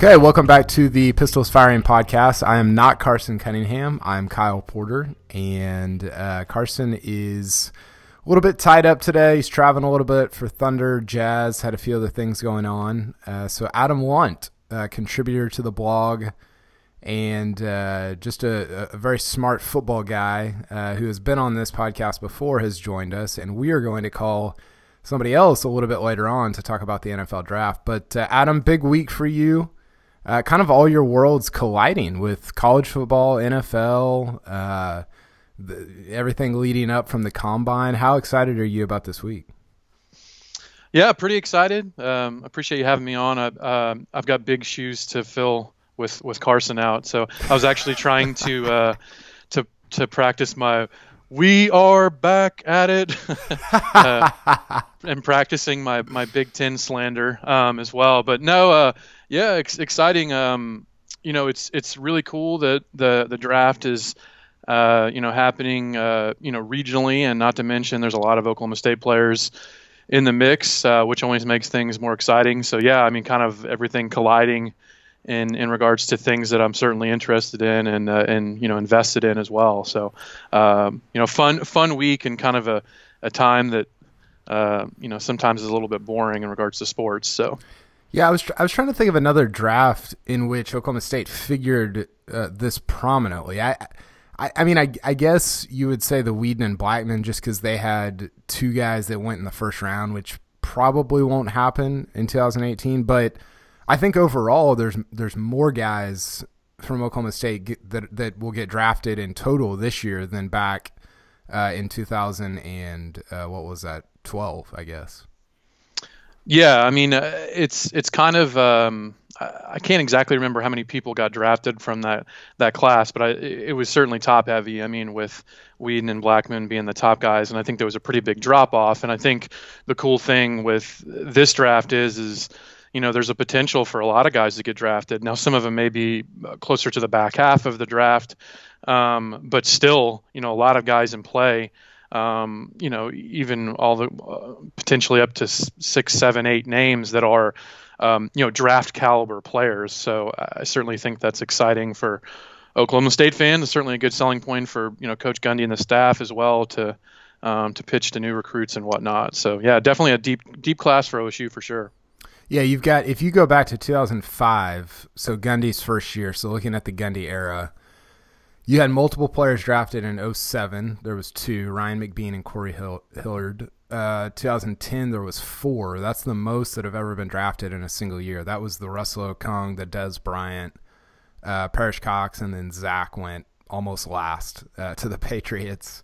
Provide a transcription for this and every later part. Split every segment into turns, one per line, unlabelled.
Okay, welcome back to the Pistols Firing Podcast. I am not Carson Cunningham. I'm Kyle Porter, and uh, Carson is a little bit tied up today. He's traveling a little bit for Thunder, Jazz, had a few other things going on. Uh, so Adam Lunt, uh, contributor to the blog, and uh, just a, a, very smart football guy uh, who has been on this podcast before, has joined us, and we are going to call somebody else a little bit later on to talk about the NFL draft. But Adam, big week for you uh, kind of all your worlds colliding with college football, NFL, uh, the, everything leading up from the combine. How excited are you about this week?
Yeah, pretty excited. Um, appreciate you having me on. I, uh, I've got big shoes to fill with with Carson out, so I was actually trying to uh, to to practice my we are back at it uh, and practicing my, my Big Ten slander um, as well. But no, uh, yeah, ex- exciting. Um, you know, it's it's really cool that the the draft is uh, you know happening uh, you know regionally, and not to mention there's a lot of Oklahoma State players in the mix, uh, which always makes things more exciting. So yeah, I mean, kind of everything colliding in in regards to things that I'm certainly interested in and uh, and you know invested in as well. So um, you know, fun fun week and kind of a a time that uh, you know sometimes is a little bit boring in regards to sports. So.
Yeah, I was tr- I was trying to think of another draft in which Oklahoma State figured uh, this prominently. I, I, I mean, I, I guess you would say the Weeden and Blackman just because they had two guys that went in the first round, which probably won't happen in 2018. But I think overall, there's there's more guys from Oklahoma State get, that that will get drafted in total this year than back uh, in 2000 and uh, what was that 12, I guess.
Yeah, I mean, uh, it's it's kind of um, I can't exactly remember how many people got drafted from that that class, but I, it was certainly top heavy. I mean, with Weeden and Blackman being the top guys, and I think there was a pretty big drop off. And I think the cool thing with this draft is is you know there's a potential for a lot of guys to get drafted. Now, some of them may be uh, closer to the back half of the draft, um, but still, you know, a lot of guys in play um, you know, even all the uh, potentially up to six, seven, eight names that are, um, you know, draft caliber players. So I certainly think that's exciting for Oklahoma State fans. It's certainly a good selling point for you know Coach Gundy and the staff as well to um, to pitch to new recruits and whatnot. So yeah, definitely a deep deep class for OSU for sure.
Yeah, you've got if you go back to 2005, so Gundy's first year. So looking at the Gundy era you had multiple players drafted in 07. There was two, Ryan McBean and Corey Hill- Hilliard. Uh, 2010, there was four. That's the most that have ever been drafted in a single year. That was the Russell Okung, the Dez Bryant, uh, Perrish Cox, and then Zach went almost last uh, to the Patriots.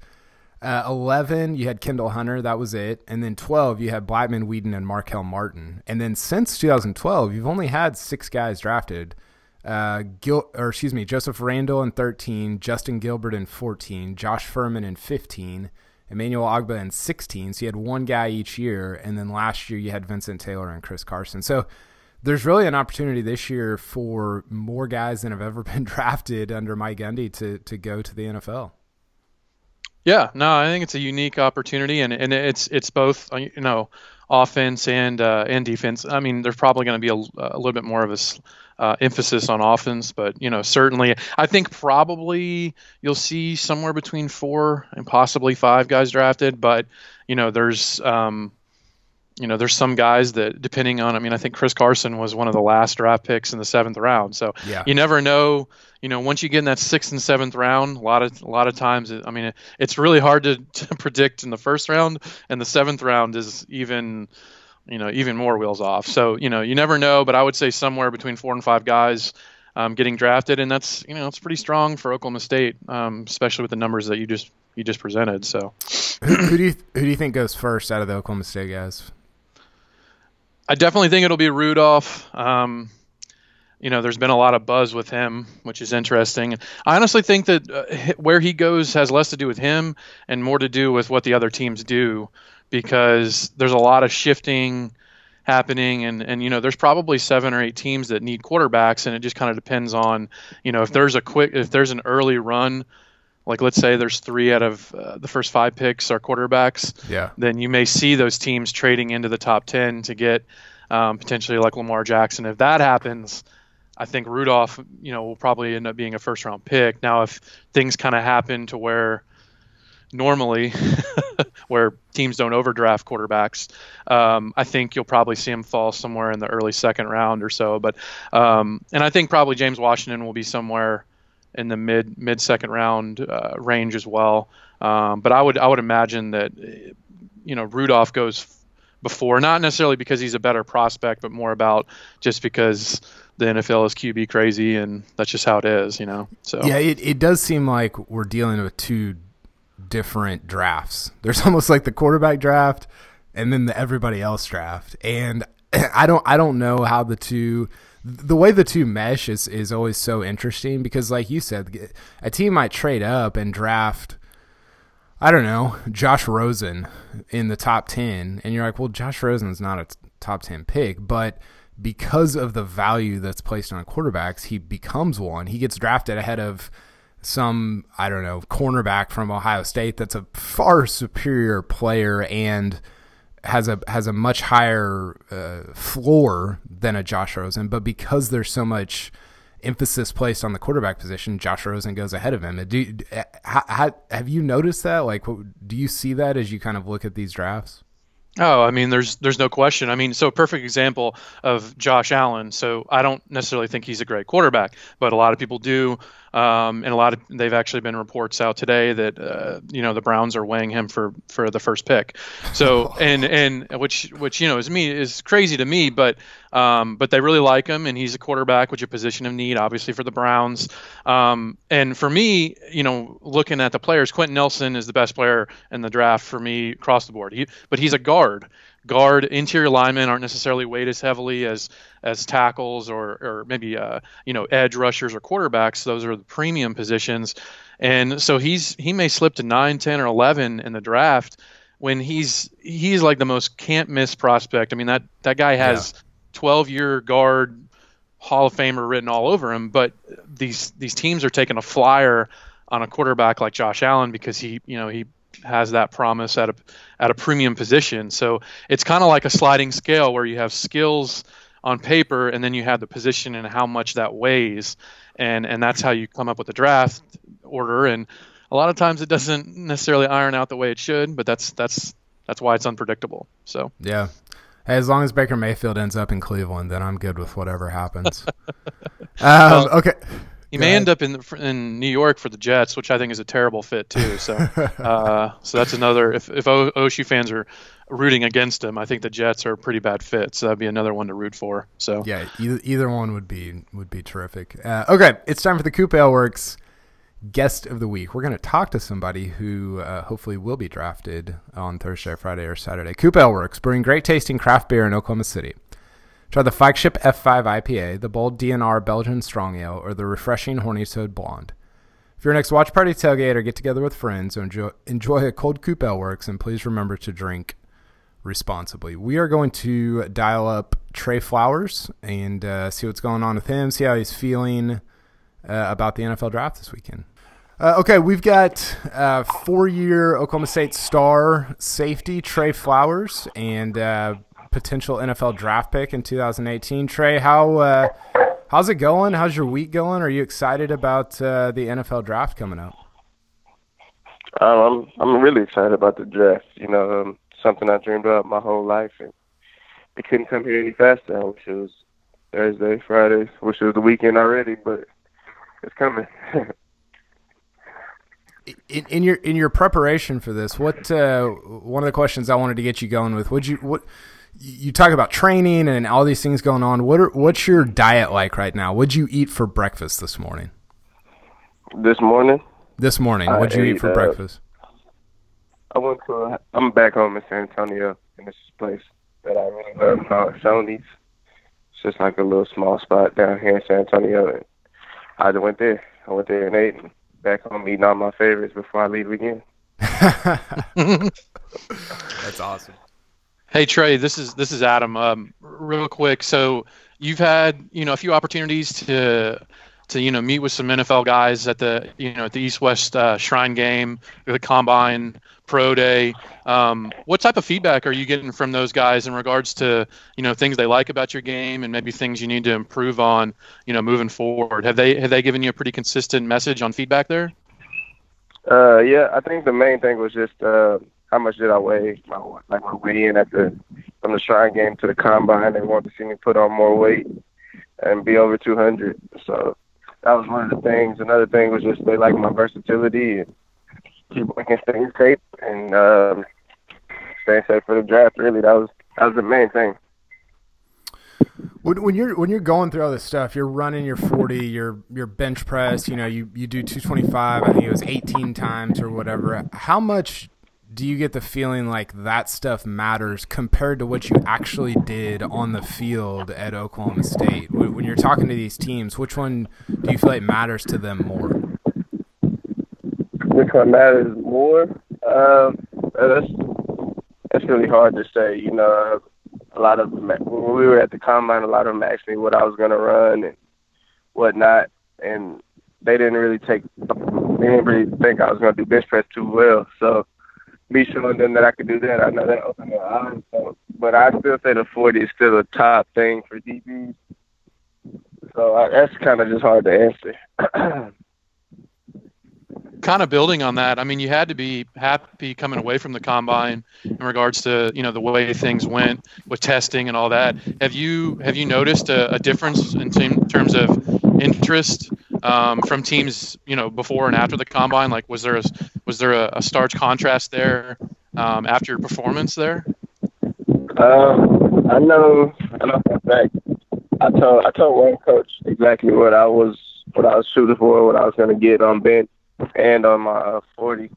Uh, 11, you had Kendall Hunter. That was it. And then 12, you had Blackman, Weeden, and Markelle Martin. And then since 2012, you've only had six guys drafted – uh, Gil, or excuse me, Joseph Randle in 13, Justin Gilbert in 14, Josh Furman in 15, Emmanuel Ogbah in 16. So you had one guy each year, and then last year you had Vincent Taylor and Chris Carson. So there's really an opportunity this year for more guys than have ever been drafted under Mike Gundy to to go to the NFL.
Yeah, no, I think it's a unique opportunity, and and it's it's both uh, you know offense and uh, and defense. I mean, there's probably going to be a, a little bit more of a uh, emphasis on offense, but you know, certainly, I think probably you'll see somewhere between four and possibly five guys drafted. But you know, there's um, you know, there's some guys that depending on. I mean, I think Chris Carson was one of the last draft picks in the seventh round, so yeah. you never know. You know, once you get in that sixth and seventh round, a lot of a lot of times, I mean, it, it's really hard to, to predict in the first round, and the seventh round is even you know even more wheels off. So you know you never know, but I would say somewhere between four and five guys um, getting drafted, and that's you know it's pretty strong for Oklahoma State, um, especially with the numbers that you just you just presented. So
who, who, do you who do you think goes first out of the Oklahoma State guys?
I definitely think it'll be Rudolph. Um, you know, there's been a lot of buzz with him, which is interesting. I honestly think that uh, where he goes has less to do with him and more to do with what the other teams do because there's a lot of shifting happening and and you know there's probably seven or eight teams that need quarterbacks and it just kind of depends on you know if there's a quick if there's an early run like let's say there's three out of uh, the first five picks are quarterbacks
yeah
then you may see those teams trading into the top 10 to get um, potentially like lamar jackson if that happens I think Rudolph, you know, will probably end up being a first round pick. Now, if things kind of happen to where normally, where teams don't overdraft quarterbacks, um, I think you'll probably see him fall somewhere in the early second round or so. But um, and I think probably James Washington will be somewhere in the mid mid second round uh, range as well. Um, but I would I would imagine that you know Rudolph goes before, not necessarily because he's a better prospect, but more about just because the NFL is QB crazy, and that's just how it is, you know. So
yeah, it, it does seem like we're dealing with two different drafts. There's almost like the quarterback draft, and then the everybody else draft, and I don't I don't know how the two the way the two mesh is is always so interesting because like you said, a team might trade up and draft. I don't know, Josh Rosen in the top 10. And you're like, well, Josh Rosen's not a top 10 pick, but because of the value that's placed on quarterbacks, he becomes one. He gets drafted ahead of some, I don't know, cornerback from Ohio State that's a far superior player and has a has a much higher uh, floor than a Josh Rosen, but because there's so much emphasis placed on the quarterback position, Josh Rosen goes ahead of him. Do, how, how, have you noticed that? Like, do you see that as you kind of look at these drafts?
Oh, I mean, there's there's no question. I mean, so perfect example of Josh Allen. So I don't necessarily think he's a great quarterback, but a lot of people do. Um, and a lot of they've actually been reports out today that uh, you know the Browns are weighing him for for the first pick. So and and which which you know is me is crazy to me, but um, but they really like him and he's a quarterback, which is a position of need, obviously for the Browns. Um, and for me, you know, looking at the players, Quenton Nelson is the best player in the draft for me across the board. He, but he's a guard guard interior linemen aren't necessarily weighed as heavily as as tackles or or maybe uh, you know edge rushers or quarterbacks. Those are the premium positions, and so he's he may slip to 9, 10, or 11 in the draft when he's he's like the most can't miss prospect. I mean that that guy has yeah. 12 year guard Hall of Famer written all over him, but these these teams are taking a flyer on a quarterback like Josh Allen because he you know he has that promise at a at a premium position. So it's kind of like a sliding scale where you have skills on paper and then you have the position and how much that weighs. And and that's how you come up with the draft order. And a lot of times it doesn't necessarily iron out the way it should but that's that's that's why it's unpredictable. So.
Yeah. Hey, as long as baker mayfield ends up in cleveland then i'm good with whatever happens. Um, okay
he may end up in in New York for the Jets, which I think is a terrible fit too. So, uh, so that's another. If if OSU fans are rooting against him, I think the Jets are a pretty bad fit. So that'd be another one to root for. So
yeah, either, either one would be would be terrific. Uh, okay, it's time for the Coop Ale Works guest of the week. We're going to talk to somebody who uh, hopefully will be drafted on Thursday, Friday, or Saturday. Coop Ale Works, brewing great tasting craft beer in Oklahoma City. Try the flagship F5 IPA, the bold DNR Belgian Strong Ale, or the refreshing Horny Toad Blonde. For your next watch party, tailgate, or get together with friends, enjoy, enjoy a cold Coop Works, and please remember to drink responsibly. We are going to dial up Tre Flowers and uh, see what's going on with him, see how he's feeling uh, about the NFL draft this weekend. Uh, okay, we've got uh, four-year Oklahoma State star safety Tre Flowers and uh, potential NFL draft pick in 2018. Tre, how uh, how's it going? How's your week going? Are you excited about uh, the NFL draft coming up?
Um, I'm I'm really excited about the draft. You know, um, something I dreamed about my whole life, and it couldn't come here any faster. I wish it was Thursday, Friday. I wish it was the weekend already, but it's coming.
in, in, your in your preparation for this, what uh, one of the questions I wanted to get you going with? Would you what you talk about training and all these things going on. What are, what's your diet like right now? What'd you eat for breakfast this morning?
This morning?
This morning. What'd I you ate, eat for uh, breakfast?
I went to. A, I'm back home in San Antonio, in this place that I really love called Shoney's. It's just like a little small spot down here in San Antonio. And I just went there. I went there and ate. And back home eating all my favorites before I leave again.
That's awesome.
Hey Tre, this is this is Adam. Um, real quick, so you've had you know a few opportunities to to you know meet with some NFL guys at the you know at the East West uh, Shrine Game, the Combine, Pro Day. Um, what type of feedback are you getting from those guys in regards to you know things they like about your game and maybe things you need to improve on you know moving forward? Have they have they given you a pretty consistent message on feedback there?
Uh, yeah, I think the main thing was just uh, how much did I weigh? My, like my weigh in at the from the Shrine Game to the Combine. They wanted to see me put on more weight and be over 200. So that was one of the things. Another thing was just they like my versatility and keep working, staying safe, and um, staying safe for the draft. Really, that was that was the main thing.
When, you're when you're going through all this stuff, you're running your 40, your your bench press. You know, you you do 225. I think it was 18 times or whatever. How much do you get the feeling like that stuff matters compared to what you actually did on the field at Oklahoma State? When you're talking to these teams, which one do you feel like matters to them more?
Which one matters more? Um, that's that's really hard to say. You know, a lot of when we were at the combine, a lot of them asked me what I was going to run and whatnot, and they didn't really take. They didn't really think I was going to do bench press too well. So me showing them that I could do that, I know that opened their eyes. So, but I still say the 40 is still a top thing for DBs. So I, that's kind of just hard to answer.
kind of building on that, I mean, you had to be happy coming away from the combine in regards to you know the way things went with testing and all that. Have you have you noticed a, a difference in terms of interest um, from teams, you know, before and after the combine? Like, was there a was there a, a stark contrast there um, after your performance there?
Um, I know, I know for a fact. I told I told one coach exactly what I was what I was shooting for, what I was going to get on bench and on my uh, 40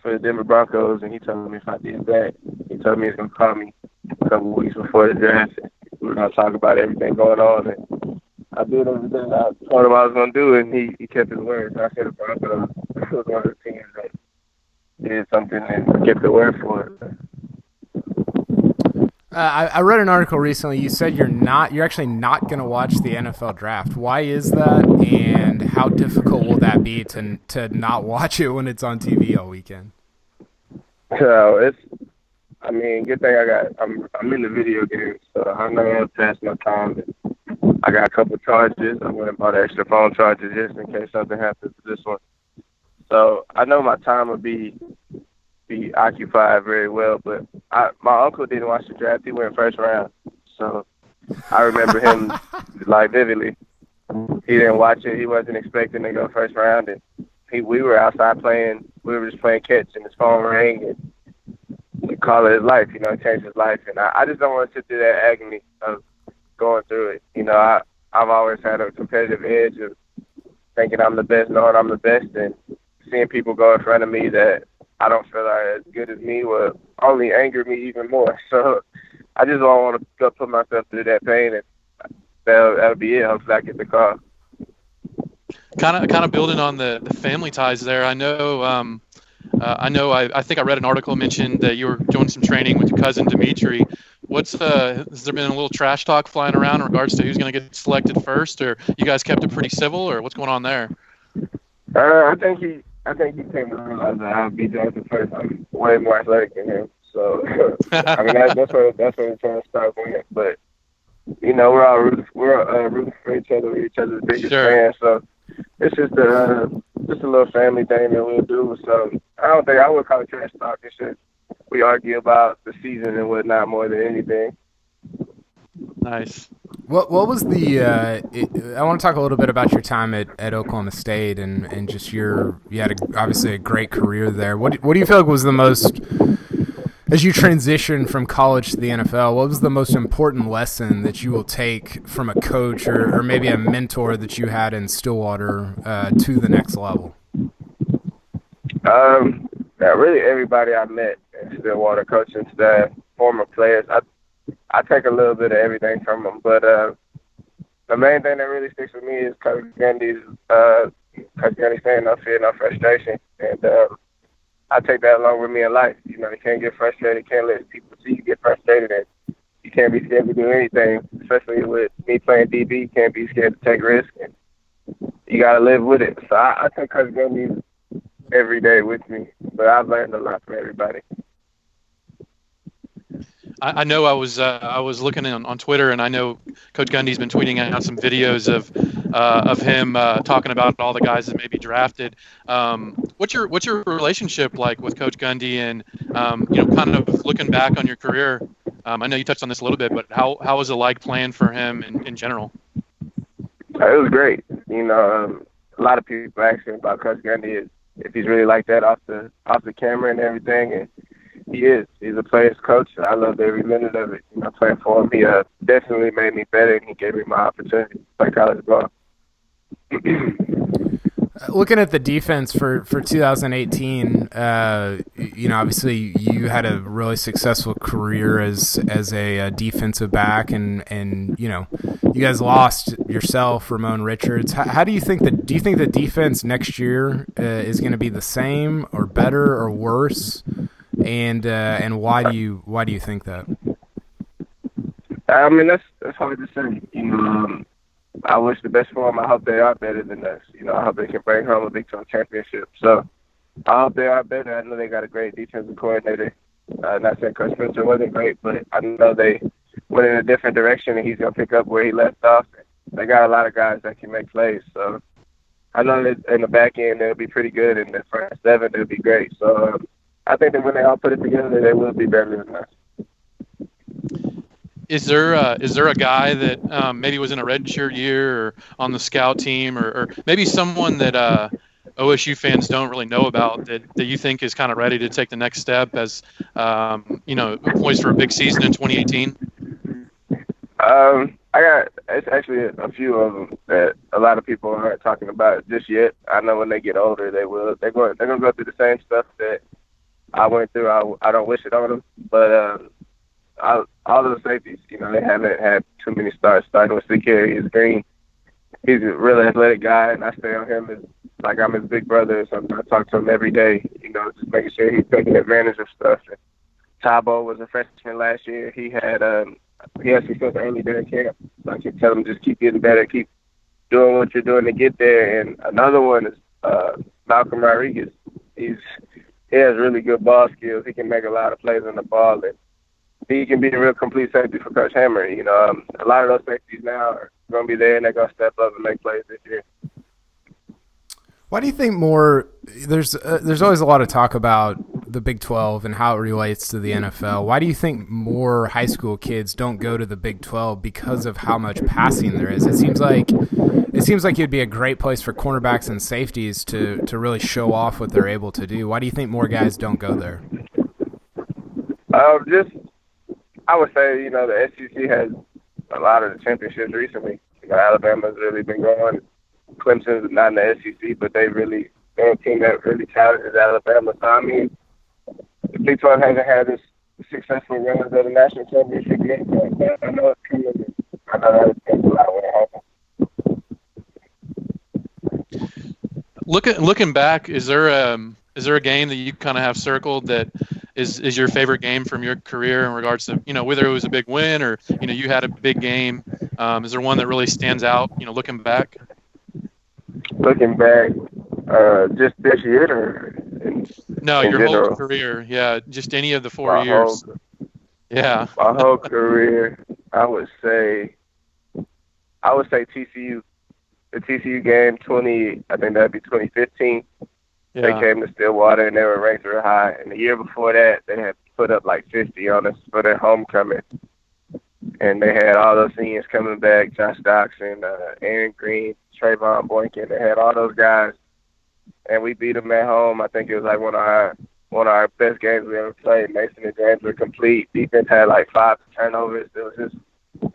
for the Denver Broncos, and he told me if I did that, he told me he's going to call me a couple weeks before the draft. We're going to talk about everything going on, and I did everything I told him I was going to do, and he, he kept his word. So I said the Broncos was one of the teams that did something and kept the word for it.
Uh, I, I, read an article recently. You said you're not, you're actually not going to watch the NFL draft. Why is that? And how difficult will that be to to not watch it when it's on TV all weekend?
So it's, I mean, good thing I got. I'm I'm in the video games, so I know I'll pass my time. I got a couple charges. I went and bought extra phone charges just in case something happens to this one. So I know my time will be be occupied very well. But I, my uncle didn't watch the draft; he went first round, so I remember him like vividly. He didn't watch it; he wasn't expecting to go first round, and he we were outside playing. We were just playing catch, and his phone rang, and we call it his life. You know, it changed his life, and I, I just don't want to sit through that agony of going through it. You know, I I've always had a competitive edge of thinking I'm the best, knowing I'm the best, and seeing people go in front of me that I don't feel like as good as me will only anger me even more. So I just don't want to go put myself through that pain, and that'll, that'll be it. Hopefully, I get the call.
Kind of, kind of building on the, the family ties there. I know, um, uh, I know. I, I think I read an article mentioned that you were doing some training with your cousin Dimitri. What's uh, has there been a little trash talk flying around in regards to who's going to get selected first, or you guys kept it pretty civil, or what's going on there?
Uh, I think he I think he came to realize that I'll be drafted first. I'm way more athletic than him. So I mean that's that's what that's what we're trying to start with. But you know we're all rooting, we're uh, rooting for each other. We're each other's biggest sure. fans. So it's just a uh, just a little family thing that we'll do. So I don't think I would call it trash talk. It's just we argue about the season and whatnot more than anything.
Nice.
What what was the? Uh, it, I want to talk a little bit about your time at, at Oklahoma State and, and just your you had a, obviously a great career there. What what do you feel like was the most as you transition from college to the NFL? What was the most important lesson that you will take from a coach or, or maybe a mentor that you had in Stillwater uh, to the next level?
Um, yeah, really everybody I met Stillwater, coaching staff, former players. I I take a little bit of everything from them. But uh, the main thing that really sticks with me is Coach Gundy's uh, Coach Gundy saying no fear, no frustration, and uh, I take that along with me in life. You know, you can't get frustrated, you can't let people see you get frustrated, and you can't be scared to do anything. Especially with me playing DB, you can't be scared to take risks. And you gotta live with it. So I, I take Coach Gundy every day with me, but I've learned a lot from everybody.
I, I know I was uh, I was looking on, on Twitter, and I know Coach Gundy's been tweeting out some videos of uh, of him uh, talking about all the guys that may be drafted. Um, what's your what's your relationship like with Coach Gundy, and um, you know, kind of looking back on your career? Um, I know you touched on this a little bit, but how how was it like playing for him in, in general?
It was great. You know, um, a lot of people asking about Coach Gundy if he's really like that off the off the camera and everything, and he is. He's a player's coach. I loved every minute of it. You know, playing for him, he uh, definitely made me better, and he gave me my opportunity to play college ball.
Looking at the defense for, for 2018, uh, you know, obviously you had a really successful career as as a, a, defensive back, and, and you know, you guys lost yourself, Ramon Richards. How, how do you think that? Do you think the defense next year uh, is going to be the same, or better, or worse? And uh, and why do you why do you think that?
I mean, that's that's hard to say. You know, um, I wish the best for them. I hope they are better than us. You know, I hope they can bring home a Big 12 championship. So I hope they are better. I know they got a great defensive coordinator. Uh, not saying Coach Spencer wasn't great, but I know they went in a different direction, and he's gonna pick up where he left off. They got a lot of guys that can make plays. So I know that in the back end they'll be pretty good, and the front seven they'll be great. So um, I think that when they all put it together, they will be better than us
is there uh, is there a guy that um, maybe was in a redshirt year or on the scout team or, or maybe someone that uh, OSU fans don't really know about that, that you think is kind of ready to take the next step as um, you know poised for a big season in 2018?
Um, I got it's actually a few of them that a lot of people aren't talking about just yet. I know when they get older, they will. They're going. They're going to go through the same stuff that I went through. I, I don't wish it on them, but um, all, all of the safeties, you know, they haven't had too many starts. Starting with Secarius Green, he's a really athletic guy, and I stay on him as like I'm his big brother. So I talk to him every day. You know, just making sure he's taking advantage of stuff. And Tabo was a freshman last year. He had um he had success early during camp. So I keep telling him just keep getting better, keep doing what you're doing to get there. And another one is uh Malcolm Rodriguez. He's he has really good ball skills. He can make a lot of plays on the ball and he can be a real complete safety for Coach Hammer. You know, um, a lot of those safeties now are going to be there and they're going to step up and make plays this year.
Why do you think more? There's uh, there's always a lot of talk about the Big 12 and how it relates to the NFL. Why do you think more high school kids don't go to the Big 12 because of how much passing there is? It seems like it seems like it'd be a great place for cornerbacks and safeties to to really show off what they're able to do. Why do you think more guys don't go there?
Uh, just I would say, you know, the SEC has a lot of the championships recently. You know, Alabama's really been going. Clemson's not in the SEC, but they really they're a team that really challenges Alabama. So I mean, Big 12 hasn't had this successful run of the national championship yet, but I know it's coming. I know that's going to lot when it
happens. Looking looking back, is there um is there a game that you kind of have circled that is is your favorite game from your career in regards to you know whether it was a big win or you know you had a big game? Um, is there one that really stands out? You know, looking back.
Looking back, uh, just this year or in,
no,
in
your
general?
whole career. Yeah, just any of the four
my
years.
Whole,
yeah.
my whole career, I would say, I would say TCU. The TCU game, twenty, I think that'd be 2015.
Yeah.
They came to Stillwater and they were ranked real high. And the year before that, they had put up like 50 on us for their homecoming. And they had all those seniors coming back, Josh Doctson, uh, Aaron Green, Trevone Boykin. They had all those guys. And we beat them at home. I think it was like one of our one of our best games we ever played. Mason and James were complete. Defense had like five turnovers. It was just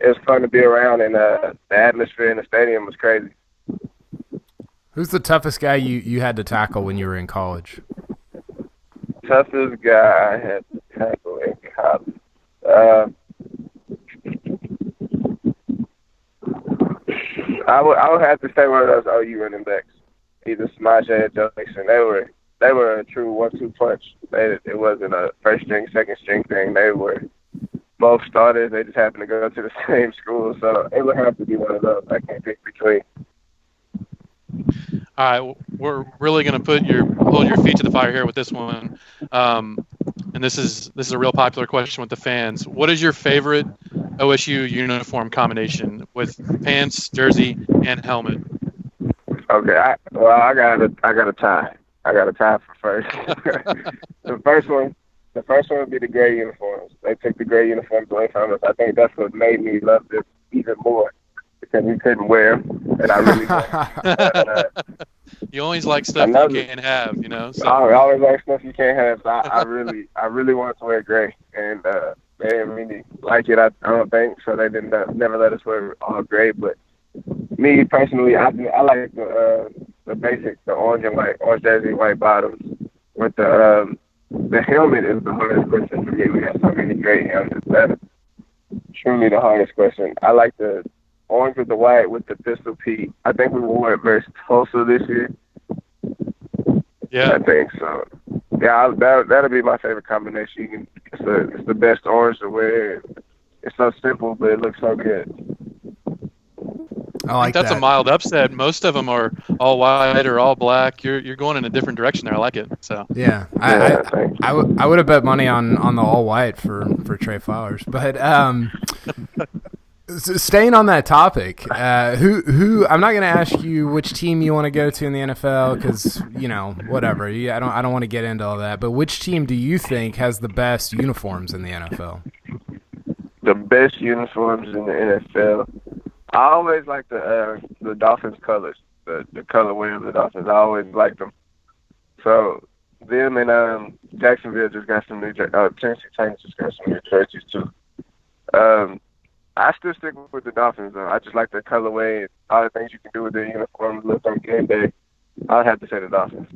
it was fun to be around and uh, the atmosphere in the stadium was crazy.
Who's the toughest guy you, you had to tackle when you were in college?
Toughest guy I had to tackle in college. Uh, I would I would have to say one of those OU running backs, either Samaje or Joe They were they were a true one-two punch. They, it wasn't a first string, second string thing. They were both starters. They just happened to go to the same school, so it would have to be one of those. I can't pick between.
All right, we're really going to put your hold your feet to the fire here with this one, um, and this is this is a real popular question with the fans. What is your favorite OSU uniform combination with pants, jersey, and helmet?
Okay, I, well, I got a I got a tie. I got a tie for first. the first one, the first one would be the gray uniforms. They took the gray uniforms away from us. I think that's what made me love this even more because we couldn't wear them, and I really. uh,
you always like stuff you can't have, you know. So.
I always like stuff you can't have. So I, I really, I really wanted to wear gray, and uh, they didn't really like it. I, I don't think so. They didn't uh, never let us wear all gray. But me personally, I I like the uh, the basic, the orange and white, orange jersey, white bottoms. With the um, the helmet is the hardest question for me. We have so many great helmets. That's truly the hardest question. I like the orange with the white with the pistol I think we wore it versus Tulsa this year.
Yeah,
I think so. Yeah, that that'll be my favorite combination. You can, it's the it's the best orange to wear. It's so simple, but it looks so good.
I like
I that's
that.
a mild upset. Most of them are all white or all black. You're you're going in a different direction there. I like it. So
yeah, I
Yeah,
I,
thanks.
I, w- I would have bet money on on the all white for for Tre Flowers, but um. Staying on that topic, uh, who who I'm not going to ask you which team you want to go to in the NFL because you know whatever. Yeah, I don't I don't want to get into all that. But which team do you think has the best uniforms in the NFL?
the best uniforms in the NFL. I always like the uh, the Dolphins colors, the the colorway of the Dolphins. I always liked them. So them and um, Jacksonville just got some new jer- uh, Tennessee Titans just got some new jerseys too. Um, I still stick with the Dolphins though. I just like the colorway and all the things you can do with their uniforms. Look on game day. I'd have to say the Dolphins.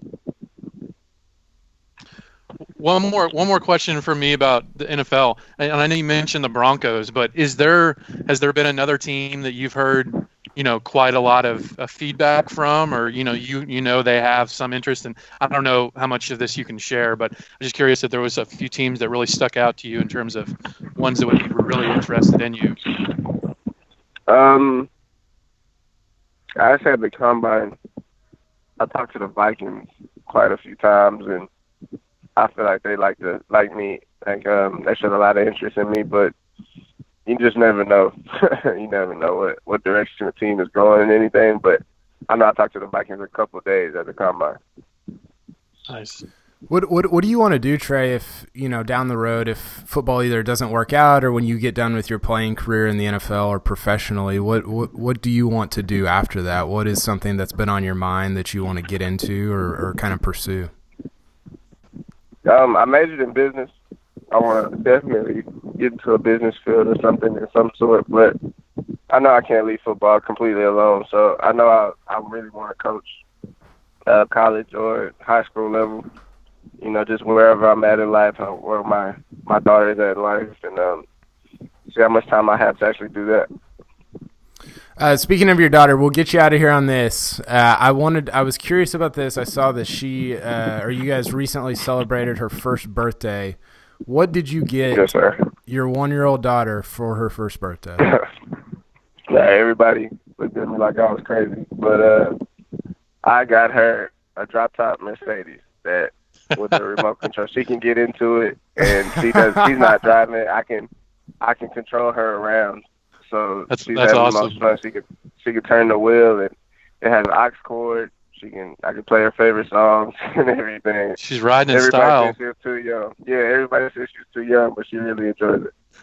One more one more question for me about the NFL. And I know you mentioned the Broncos, but is there has there been another team that you've heard you know quite a lot of uh, feedback from, or you know you you know they have some interest? And I don't know how much of this you can share, but I'm just curious if there was a few teams that really stuck out to you in terms of ones that would be really interested in you.
Um, I just had the combine. I talked to the Vikings quite a few times, and I feel like they like to like me. Like um, they showed a lot of interest in me, but you just never know. you never know what what direction the team is going and anything. But I know I talked to the Vikings a couple of days at the combine.
Nice.
What what what do you want to do, Tre? If you know down the road, if football either doesn't work out or when you get done with your playing career in the NFL or professionally, what what what do you want to do after that? What is something that's been on your mind that you want to get into or, or kind of pursue?
Um, I majored in business. I want to definitely get into a business field or something of some sort, but I know I can't leave football completely alone. So I know I, I really want to coach uh, college or high school level. You know, just wherever I'm at in life, uh, where my my daughter is at in life, and um, see how much time I have to actually do that.
Uh, speaking of your daughter, we'll get you out of here on this. Uh, I wanted, I was curious about this. I saw that she, uh, or you guys recently celebrated her first birthday. What did you get
Yes, sir.
your one-year-old daughter for her first birthday?
yeah, everybody looked at me like I was crazy, but uh, I got her a drop top Mercedes that with the remote control. She can get into it, and she does. She's not driving. I can, I can control her around. So
That's-
she's
that's
having the
awesome.
most fun. She could, she could turn the wheel, and it has an aux cord. She can, I can play her favorite songs and everything.
She's riding in
Everybody
style.
says she was too young. Yeah, everybody says she's too young, but she really enjoys it.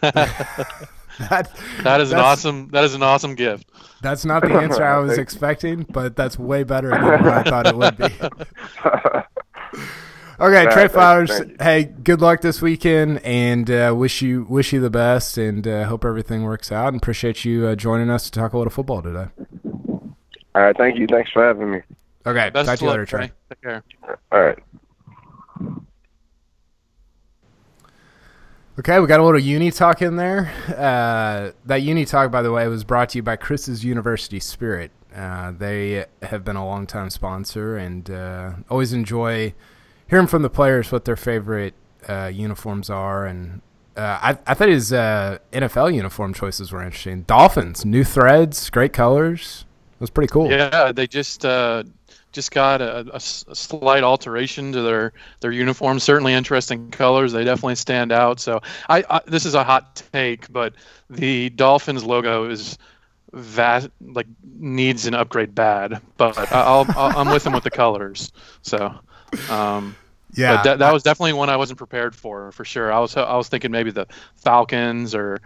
that,
That is an awesome. That is an awesome gift.
That's not the answer I was expecting, but that's way better than what I thought it would be. Okay, Tre
thank-
Flowers.
thank.
Hey, good luck this weekend, and uh, wish you wish you the best, and uh, hope everything works out. And appreciate you uh, joining us to talk a little football today.
All right, thank you. Thanks for having me.
Okay,
Best
talk to you later, Tre.
Tre. Take care.
All right.
Okay, we got a little uni talk in there. Uh, that uni talk, by the way, was brought to you by Chris's University Spirit. Uh, they have been a longtime sponsor and uh, always enjoy hearing from the players what their favorite uh, uniforms are. And uh, I, I thought his uh, NFL uniform choices were interesting. Dolphins, new threads, great colors. was pretty cool.
Yeah, they just uh, just got a, a, a, slight alteration to their their uniform. Certainly interesting colors. They definitely stand out. So I, I this is a hot take, but the Dolphins logo is that like needs an upgrade bad. But I'll, i am with them with the colors. So. Um, yeah, that, that was definitely one I wasn't prepared for, for sure. I was I was thinking maybe the Falcons or,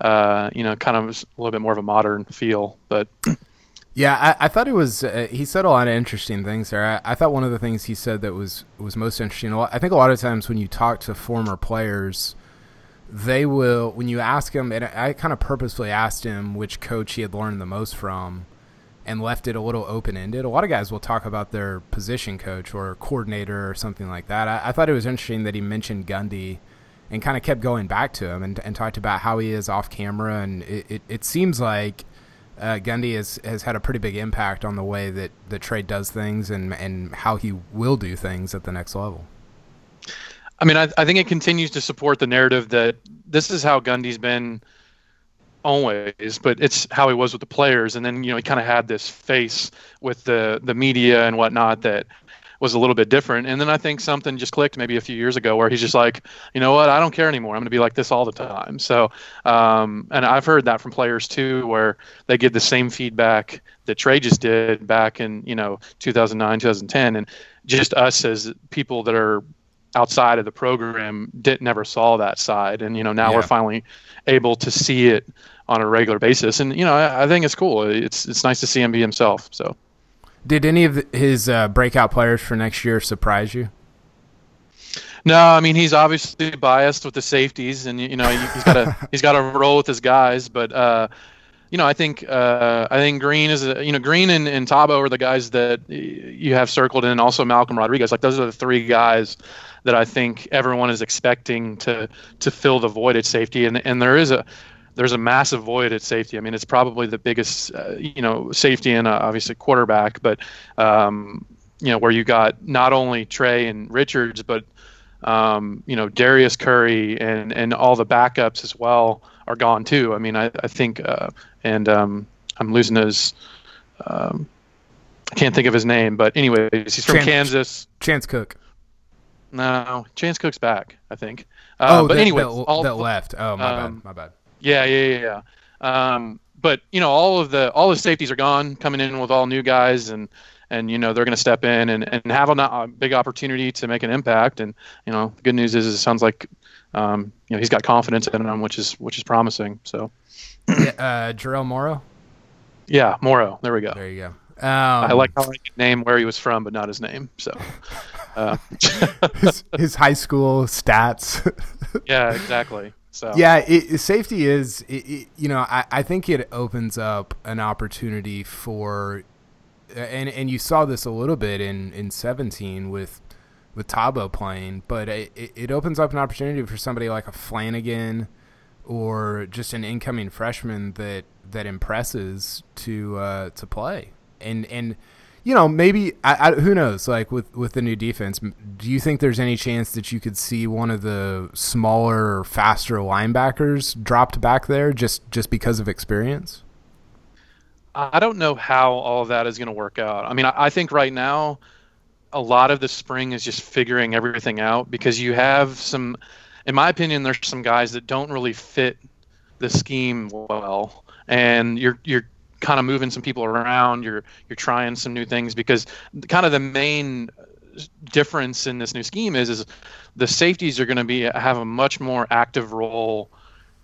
uh, you know, kind of a little bit more of a modern feel, but
yeah, I, I thought it was. Uh, he said a lot of interesting things there. I, I, thought one of the things he said that was was most interesting. I think a lot of times when you talk to former players, they will when you ask him, and I kind of purposefully asked him which coach he had learned the most from, and left it a little open ended. A lot of guys will talk about their position coach or coordinator or something like that. I, I thought it was interesting that he mentioned Gundy and kind of kept going back to him and, and talked about how he is off camera. And it, it, it seems like uh, Gundy has, has had a pretty big impact on the way that the trade does things and, and how he will do things at the next level.
I mean, I, I think it continues to support the narrative that this is how Gundy's been always, but it's how he was with the players. And then, you know, he kind of had this face with the, the media and whatnot that was a little bit different. And then I think something just clicked maybe a few years ago where he's just like, you know what, I don't care anymore. I'm going to be like this all the time. So, um, and I've heard that from players too, where they get the same feedback that Tre just did back in, you know, 2009, 2010. And just us as people that are outside of the program didn't never saw that side. And, you know, now yeah. we're finally able to see it on a regular basis. And, you know, I, I think it's cool. It's, it's nice to see him be himself. So.
Did any of his uh, breakout players for next year surprise you?
No, I mean he's obviously biased with the safeties, and you know he's got to he's got to roll with his guys. But uh, you know I think uh, I think Green is a, you know Green and, and Tabo are the guys that you have circled, and also Malcolm Rodriguez. Like those are the three guys that I think everyone is expecting to to fill the void at safety, and and there is a there's a massive void at safety. I mean, it's probably the biggest, uh, you know, safety and uh, obviously quarterback, but um, you know, where you got not only Tre and Richards, but um, you know, Darius Curry and and all the backups as well are gone too. I mean, I, I think, uh, and um, I'm losing his. Um, I can't think of his name, but anyways, he's from
Chance,
Kansas.
Chance Cook.
No, Chance Cook's back, I think. Uh, oh, but anyway,
that, that left. Oh, my bad. Um, my bad.
Yeah, yeah, yeah. yeah. Um, but you know, all of the all the safeties are gone, coming in with all new guys, and and you know they're going to step in and, and have a, a, big opportunity to make an impact. And you know, the good news is, it sounds like um, you know he's got confidence in him, which is which is promising. So,
yeah, uh, Jarrell Morrow.
Yeah, Morrow. There we go.
There you go.
Um, I like how I name where he was from, but not his name. So, uh.
his, his high school stats.
yeah, exactly. So
yeah, it, safety is it, it, you know I, I think it opens up an opportunity for and and you saw this a little bit in in 17 with with Tabo playing, but it, it opens up an opportunity for somebody like a Flanagan or just an incoming freshman that that impresses to uh, to play and and you know, maybe I, I, who knows? Like with with the new defense, do you think there's any chance that you could see one of the smaller, faster linebackers dropped back there just just because of experience?
I don't know how all of that is going to work out. I mean, I, I think right now, a lot of the spring is just figuring everything out because you have some, in my opinion, there's some guys that don't really fit the scheme well, and you're you're kind of moving some people around. You're you're trying some new things because kind of the main difference in this new scheme is is the safeties are going to be have a much more active role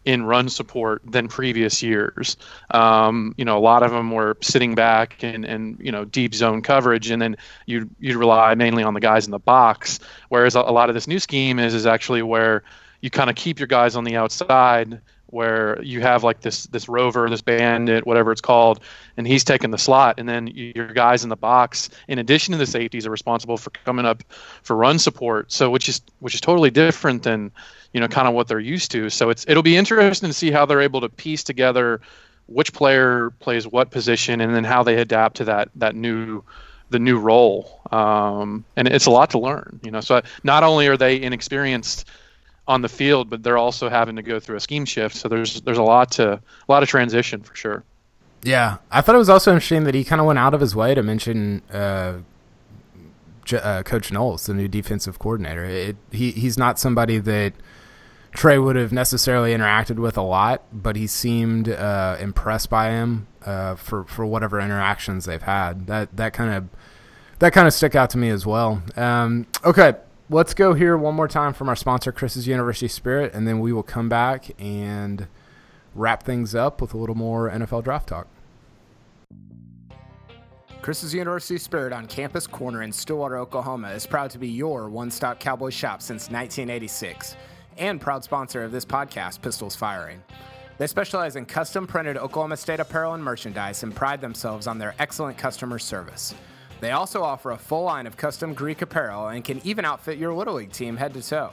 in run support than previous years. Um, you know, a lot of them were sitting back and, and you know deep zone coverage, and then you you rely mainly on the guys in the box. Whereas a, a lot of this new scheme is is actually where you kind of keep your guys on the outside where you have like this this rover, this bandit, whatever it's called, and he's taking the slot, and then your guys in the box, in addition to the safeties, are responsible for coming up for run support. So which is which is totally different than you know kind of what they're used to. So it's it'll be interesting to see how they're able to piece together which player plays what position, and then how they adapt to that that new the new role. Um, and it's a lot to learn, you know. So not only are they inexperienced on the field, but they're also having to go through a scheme shift. So there's there's a lot to a lot of transition for sure.
Yeah, I thought it was also interesting that he kind of went out of his way to mention uh, J- uh, Coach Knowles, the new defensive coordinator. It, he he's not somebody that Tre would have necessarily interacted with a lot, but he seemed uh, impressed by him uh, for for whatever interactions they've had. That that kind of that kind of stuck out to me as well. Um, okay, let's go here one more time from our sponsor, Chris's University Spirit, and then we will come back and wrap things up with a little more NFL draft talk. Chris's University Spirit on Campus Corner in Stillwater, Oklahoma is proud to be your one stop cowboy shop since 1986 and proud sponsor of this podcast, Pistols Firing. They specialize in custom printed Oklahoma State apparel and merchandise and pride themselves on their excellent customer service. They also offer a full line of custom Greek apparel and can even outfit your Little League team head to toe.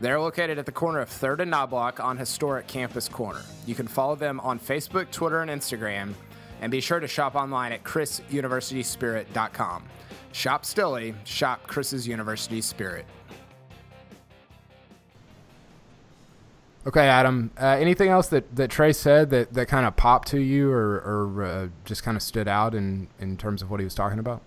They're located at the corner of 3rd and Knoblock on historic Campus Corner. You can follow them on Facebook, Twitter, and Instagram and be sure to shop online at chrisuniversityspirit.com. Shop Stilly, shop Chris's University Spirit. Okay, Adam. Uh, anything else that, that Tre said that, that kind of popped to you or, or uh, just kind of stood out in, in terms of what he was talking about?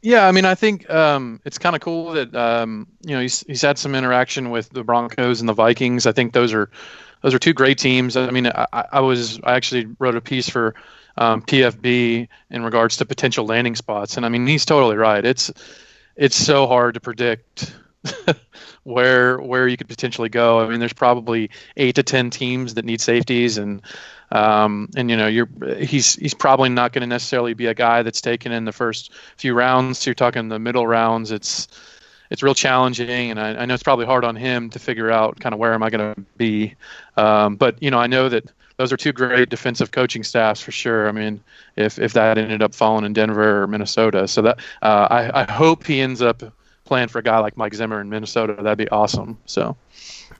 Yeah, I mean, I think um, it's kind of cool that um, you know he's he's had some interaction with the Broncos and the Vikings. I think those are those are two great teams. I mean, I, I was I actually wrote a piece for um, PFB in regards to potential landing spots, and I mean he's totally right. It's it's so hard to predict where where you could potentially go. I mean, there's probably eight to ten teams that need safeties, and um, and you know you're he's he's probably not going to necessarily be a guy that's taken in the first few rounds. You're talking the middle rounds. It's it's real challenging, and I, I, know it's probably hard on him to figure out kind of where am I going to be. Um, but you know, I know that those are two great defensive coaching staffs for sure. I mean, if if that ended up falling in Denver or Minnesota, so that uh, I I hope he ends up playing for a guy like Mike Zimmer in Minnesota. That'd be awesome. So.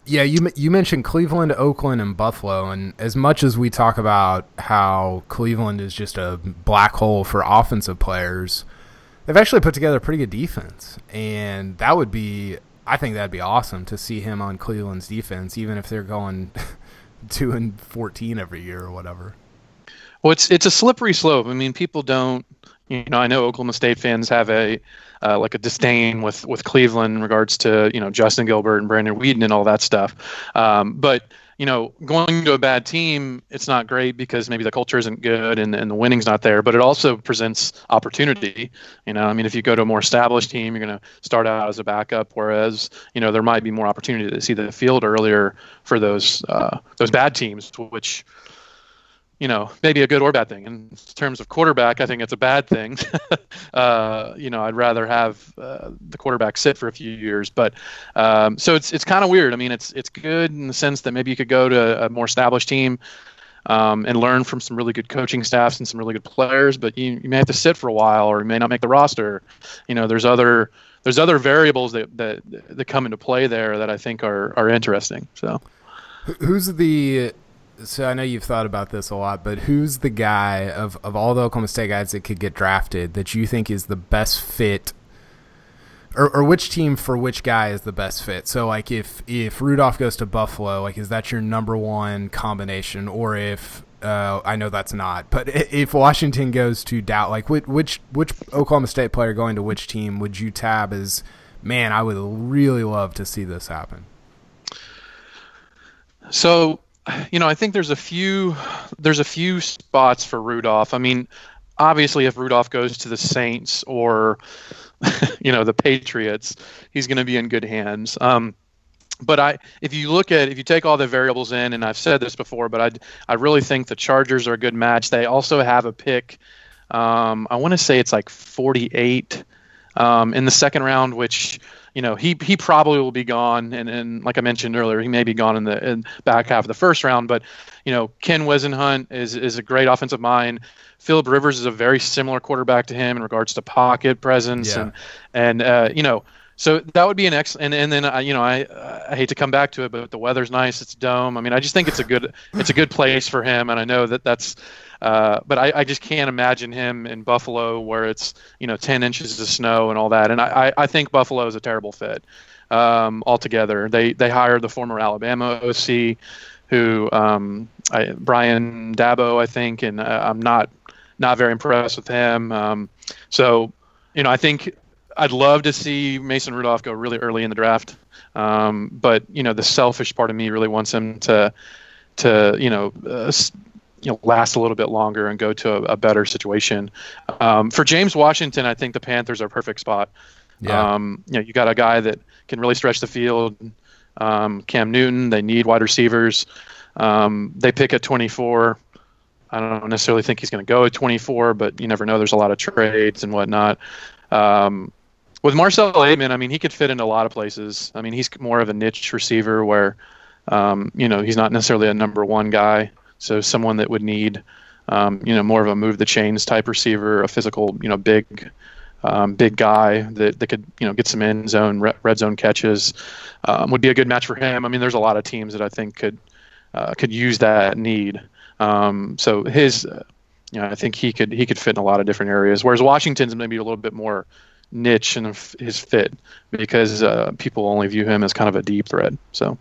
Yeah, you you mentioned Cleveland, Oakland, and Buffalo, and as much as we talk about how Cleveland is just a black hole for offensive players, they've actually put together a pretty good defense, and that would be, I think that'd be awesome to see him on Cleveland's defense, even if they're going two and fourteen every year or whatever.
Well, it's it's a slippery slope. I mean, people don't. You know, I know Oklahoma State fans have a uh, like a disdain with with Cleveland in regards to you know Justin Gilbert and Brandon Weeden and all that stuff. Um, but you know, going to a bad team, it's not great because maybe the culture isn't good and, and the winning's not there, but it also presents opportunity. You know, I mean, if you go to a more established team, you're going to start out as a backup, whereas, you know, there might be more opportunity to see the field earlier for those, uh, those bad teams, which, you know, maybe a good or bad thing. In terms of quarterback, I think it's a bad thing. uh, you know, I'd rather have uh, the quarterback sit for a few years. But um, so it's it's kind of weird. I mean, it's it's good in the sense that maybe you could go to a more established team um, and learn from some really good coaching staffs and some really good players. But you, you may have to sit for a while, or you may not make the roster. You know, there's other there's other variables that that that come into play there that I think are are interesting. So.
Who's the so I know you've thought about this a lot, but who's the guy of, of all the Oklahoma State guys that could get drafted that you think is the best fit, or, or which team for which guy is the best fit? So like if if Rudolph goes to Buffalo, like is that your number one combination, or if uh, I know that's not, but if Washington goes to doubt, like which which which Oklahoma State player going to which team would you tab as? Man, I would really love to see this happen.
So you know, I think there's a few there's a few spots for Rudolph. I mean, obviously, if Rudolph goes to the Saints or you know the Patriots, he's going to be in good hands. Um, but I, if you look at, if you take all the variables in, and I've said this before, but I, I really think the Chargers are a good match. They also have a pick. Um, I want to say it's like 48 um, in the second round, which you know, he he probably will be gone, and, and like I mentioned earlier, he may be gone in the in back half of the first round. But you know, Ken Whisenhunt is is a great offensive mind. Philip Rivers is a very similar quarterback to him in regards to pocket presence, yeah. and and uh, you know, so that would be an excellent. And, and then uh, you know, I I hate to come back to it, but the weather's nice. It's dome. I mean, I just think it's a good it's a good place for him, and I know that that's uh, but I, I, just can't imagine him in Buffalo where it's you know 10 inches of snow and all that. And I, I think Buffalo is a terrible fit um, altogether. They they hired the former Alabama OC who um, I, Brian Daboll, I think, and uh, I'm not not very impressed with him. Um, so, you know, I think I'd love to see Mason Rudolph go really early in the draft. Um, but you know, the selfish part of me really wants him to to you know. Uh, you know, last a little bit longer and go to a, a better situation. Um, for James Washington, I think the Panthers are a perfect spot. Yeah. Um, you know, you got a guy that can really stretch the field. Um, Cam Newton, they need wide receivers. Um, they pick at 24. I don't necessarily think he's going to go at 24, but you never know. There's a lot of trades and whatnot. Um, with Marcel Ateman, I mean, he could fit in a lot of places. I mean, he's more of a niche receiver where, um, you know, he's not necessarily a number one guy. So someone that would need, um, you know, more of a move the chains type receiver, a physical, you know, big um, big guy that, that could you know get some end zone red zone catches um, would be a good match for him. I mean, there's a lot of teams that I think could uh, could use that need. Um, so his, uh, you know, I think he could he could fit in a lot of different areas. Whereas Washington's maybe a little bit more niche and his fit because uh, people only view him as kind of a deep threat. So.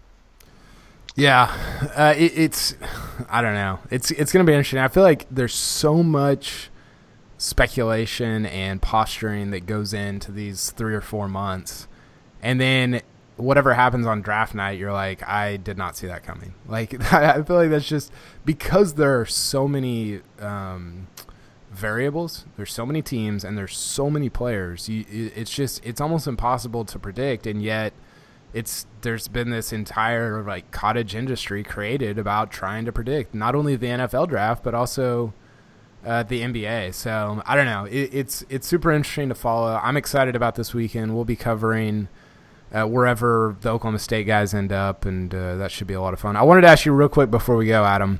Yeah, uh, it, it's I don't know. It's it's gonna be interesting. I feel like there's so much speculation and posturing that goes into these three or four months. And then whatever happens on draft night, you're like, I did not see that coming. Like, I feel like that's just because there are so many um, variables, there's so many teams, and there's so many players. You, it's just, it's almost impossible to predict. And yet, it's there's been this entire like cottage industry created about trying to predict not only the NFL draft but also uh, the NBA. So I don't know. It, it's it's super interesting to follow. I'm excited about this weekend. We'll be covering uh, wherever the Oklahoma State guys end up, and uh, that should be a lot of fun. I wanted to ask you real quick before we go, Adam.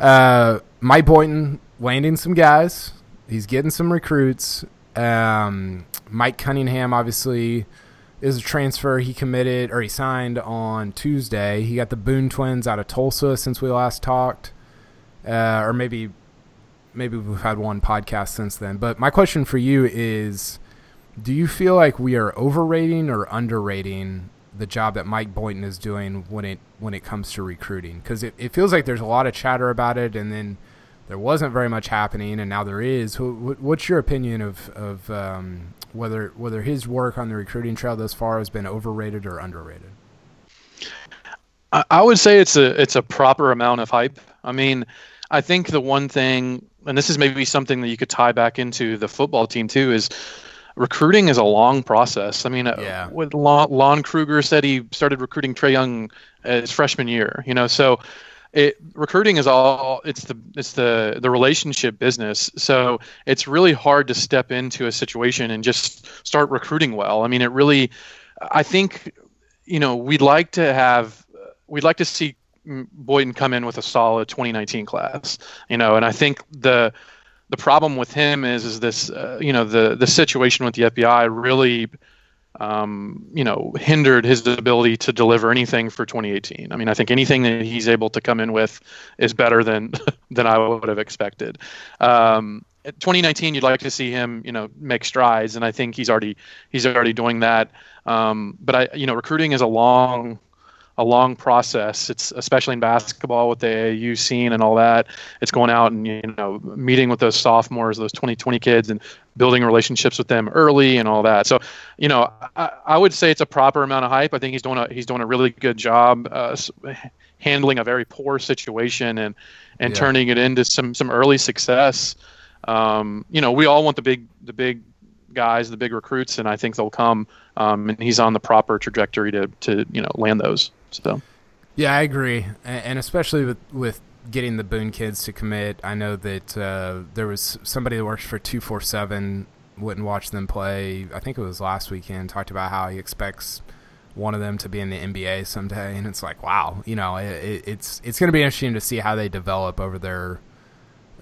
Uh, Mike Boynton landing some guys. He's getting some recruits. Um, Mike Cunningham obviously is a transfer. He committed or he signed on Tuesday. He got the Boone twins out of Tulsa since we last talked, uh, or maybe maybe we've had one podcast since then. But my question for you is do you feel like we are overrating or underrating the job that Mike Boynton is doing when it when it comes to recruiting? Because it, it feels like there's a lot of chatter about it, and then there wasn't very much happening, and now there is. What's your opinion of of um, whether whether his work on the recruiting trail thus far has been overrated or underrated?
I would say it's a it's a proper amount of hype. I mean, I think the one thing and this is maybe something that you could tie back into the football team too is recruiting is a long process. I mean, uh, yeah. with Lon, Lon Kruger said he started recruiting Trae Young his freshman year, you know, so it recruiting is all it's the it's the the relationship business. So it's really hard to step into a situation and just start recruiting well. I mean, it really I think you know, we'd like to have we'd like to see Boynton come in with a solid 2019 class, you know, and I think the the problem with him is is this, uh, you know, the the situation with the FBI really, um, you know, hindered his ability to deliver anything for 2018. I mean, I think anything that he's able to come in with is better than than I would have expected. Um, 2019, you'd like to see him, you know, make strides, and I think he's already he's already doing that. Um, but I, you know, recruiting is a long a long process. It's especially in basketball with the AAU scene and all that. It's going out and you know meeting with those sophomores, those 2020 kids, and building relationships with them early and all that. So, you know, I, I would say it's a proper amount of hype. I think he's doing a he's doing a really good job uh, handling a very poor situation and and yeah. turning it into some some early success. Um, you know, we all want the big the big guys, the big recruits, and I think they'll come. Um, and he's on the proper trajectory to to you know land those. So,
yeah, I agree, and especially with with getting the Boone kids to commit. I know that uh, there was somebody that works for two four seven wouldn't watch them play. I think it was last weekend. Talked about how he expects one of them to be in the NBA someday, and it's like, wow, you know, it, it's it's going to be interesting to see how they develop over their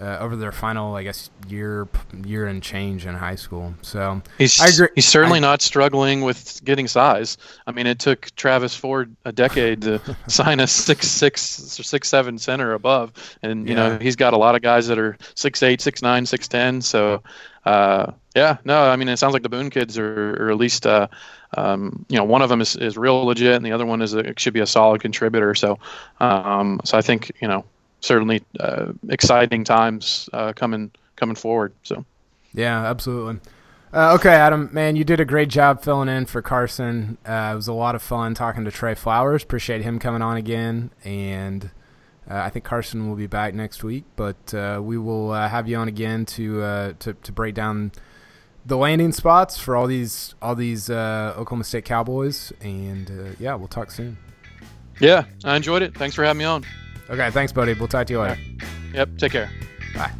uh, over their final, I guess, year year and change in high school. So
he's I agree. he's certainly I, not struggling with getting size. I mean, it took Travis Ford a decade to sign a six six or six seven center above, and you yeah. know he's got a lot of guys that are six eight, six nine, six ten. So. Uh, Yeah, no, I mean it sounds like the Boone kids are, or at least uh, um, you know one of them is, is real legit, and the other one is a, should be a solid contributor. So, um, so I think you know certainly uh, exciting times uh, coming coming forward. So,
yeah, absolutely. Uh, okay, Adam, man, you did a great job filling in for Carson. Uh, it was a lot of fun talking to Tre Flowers. Appreciate him coming on again, and uh, I think Carson will be back next week. But uh, we will uh, have you on again to, uh, to to break down the landing spots for all these all these Oklahoma State Cowboys. And yeah, we'll talk soon.
Yeah, I enjoyed it. Thanks for having me on.
Okay, thanks, buddy. We'll talk to you later.
Yep, take care.
Bye.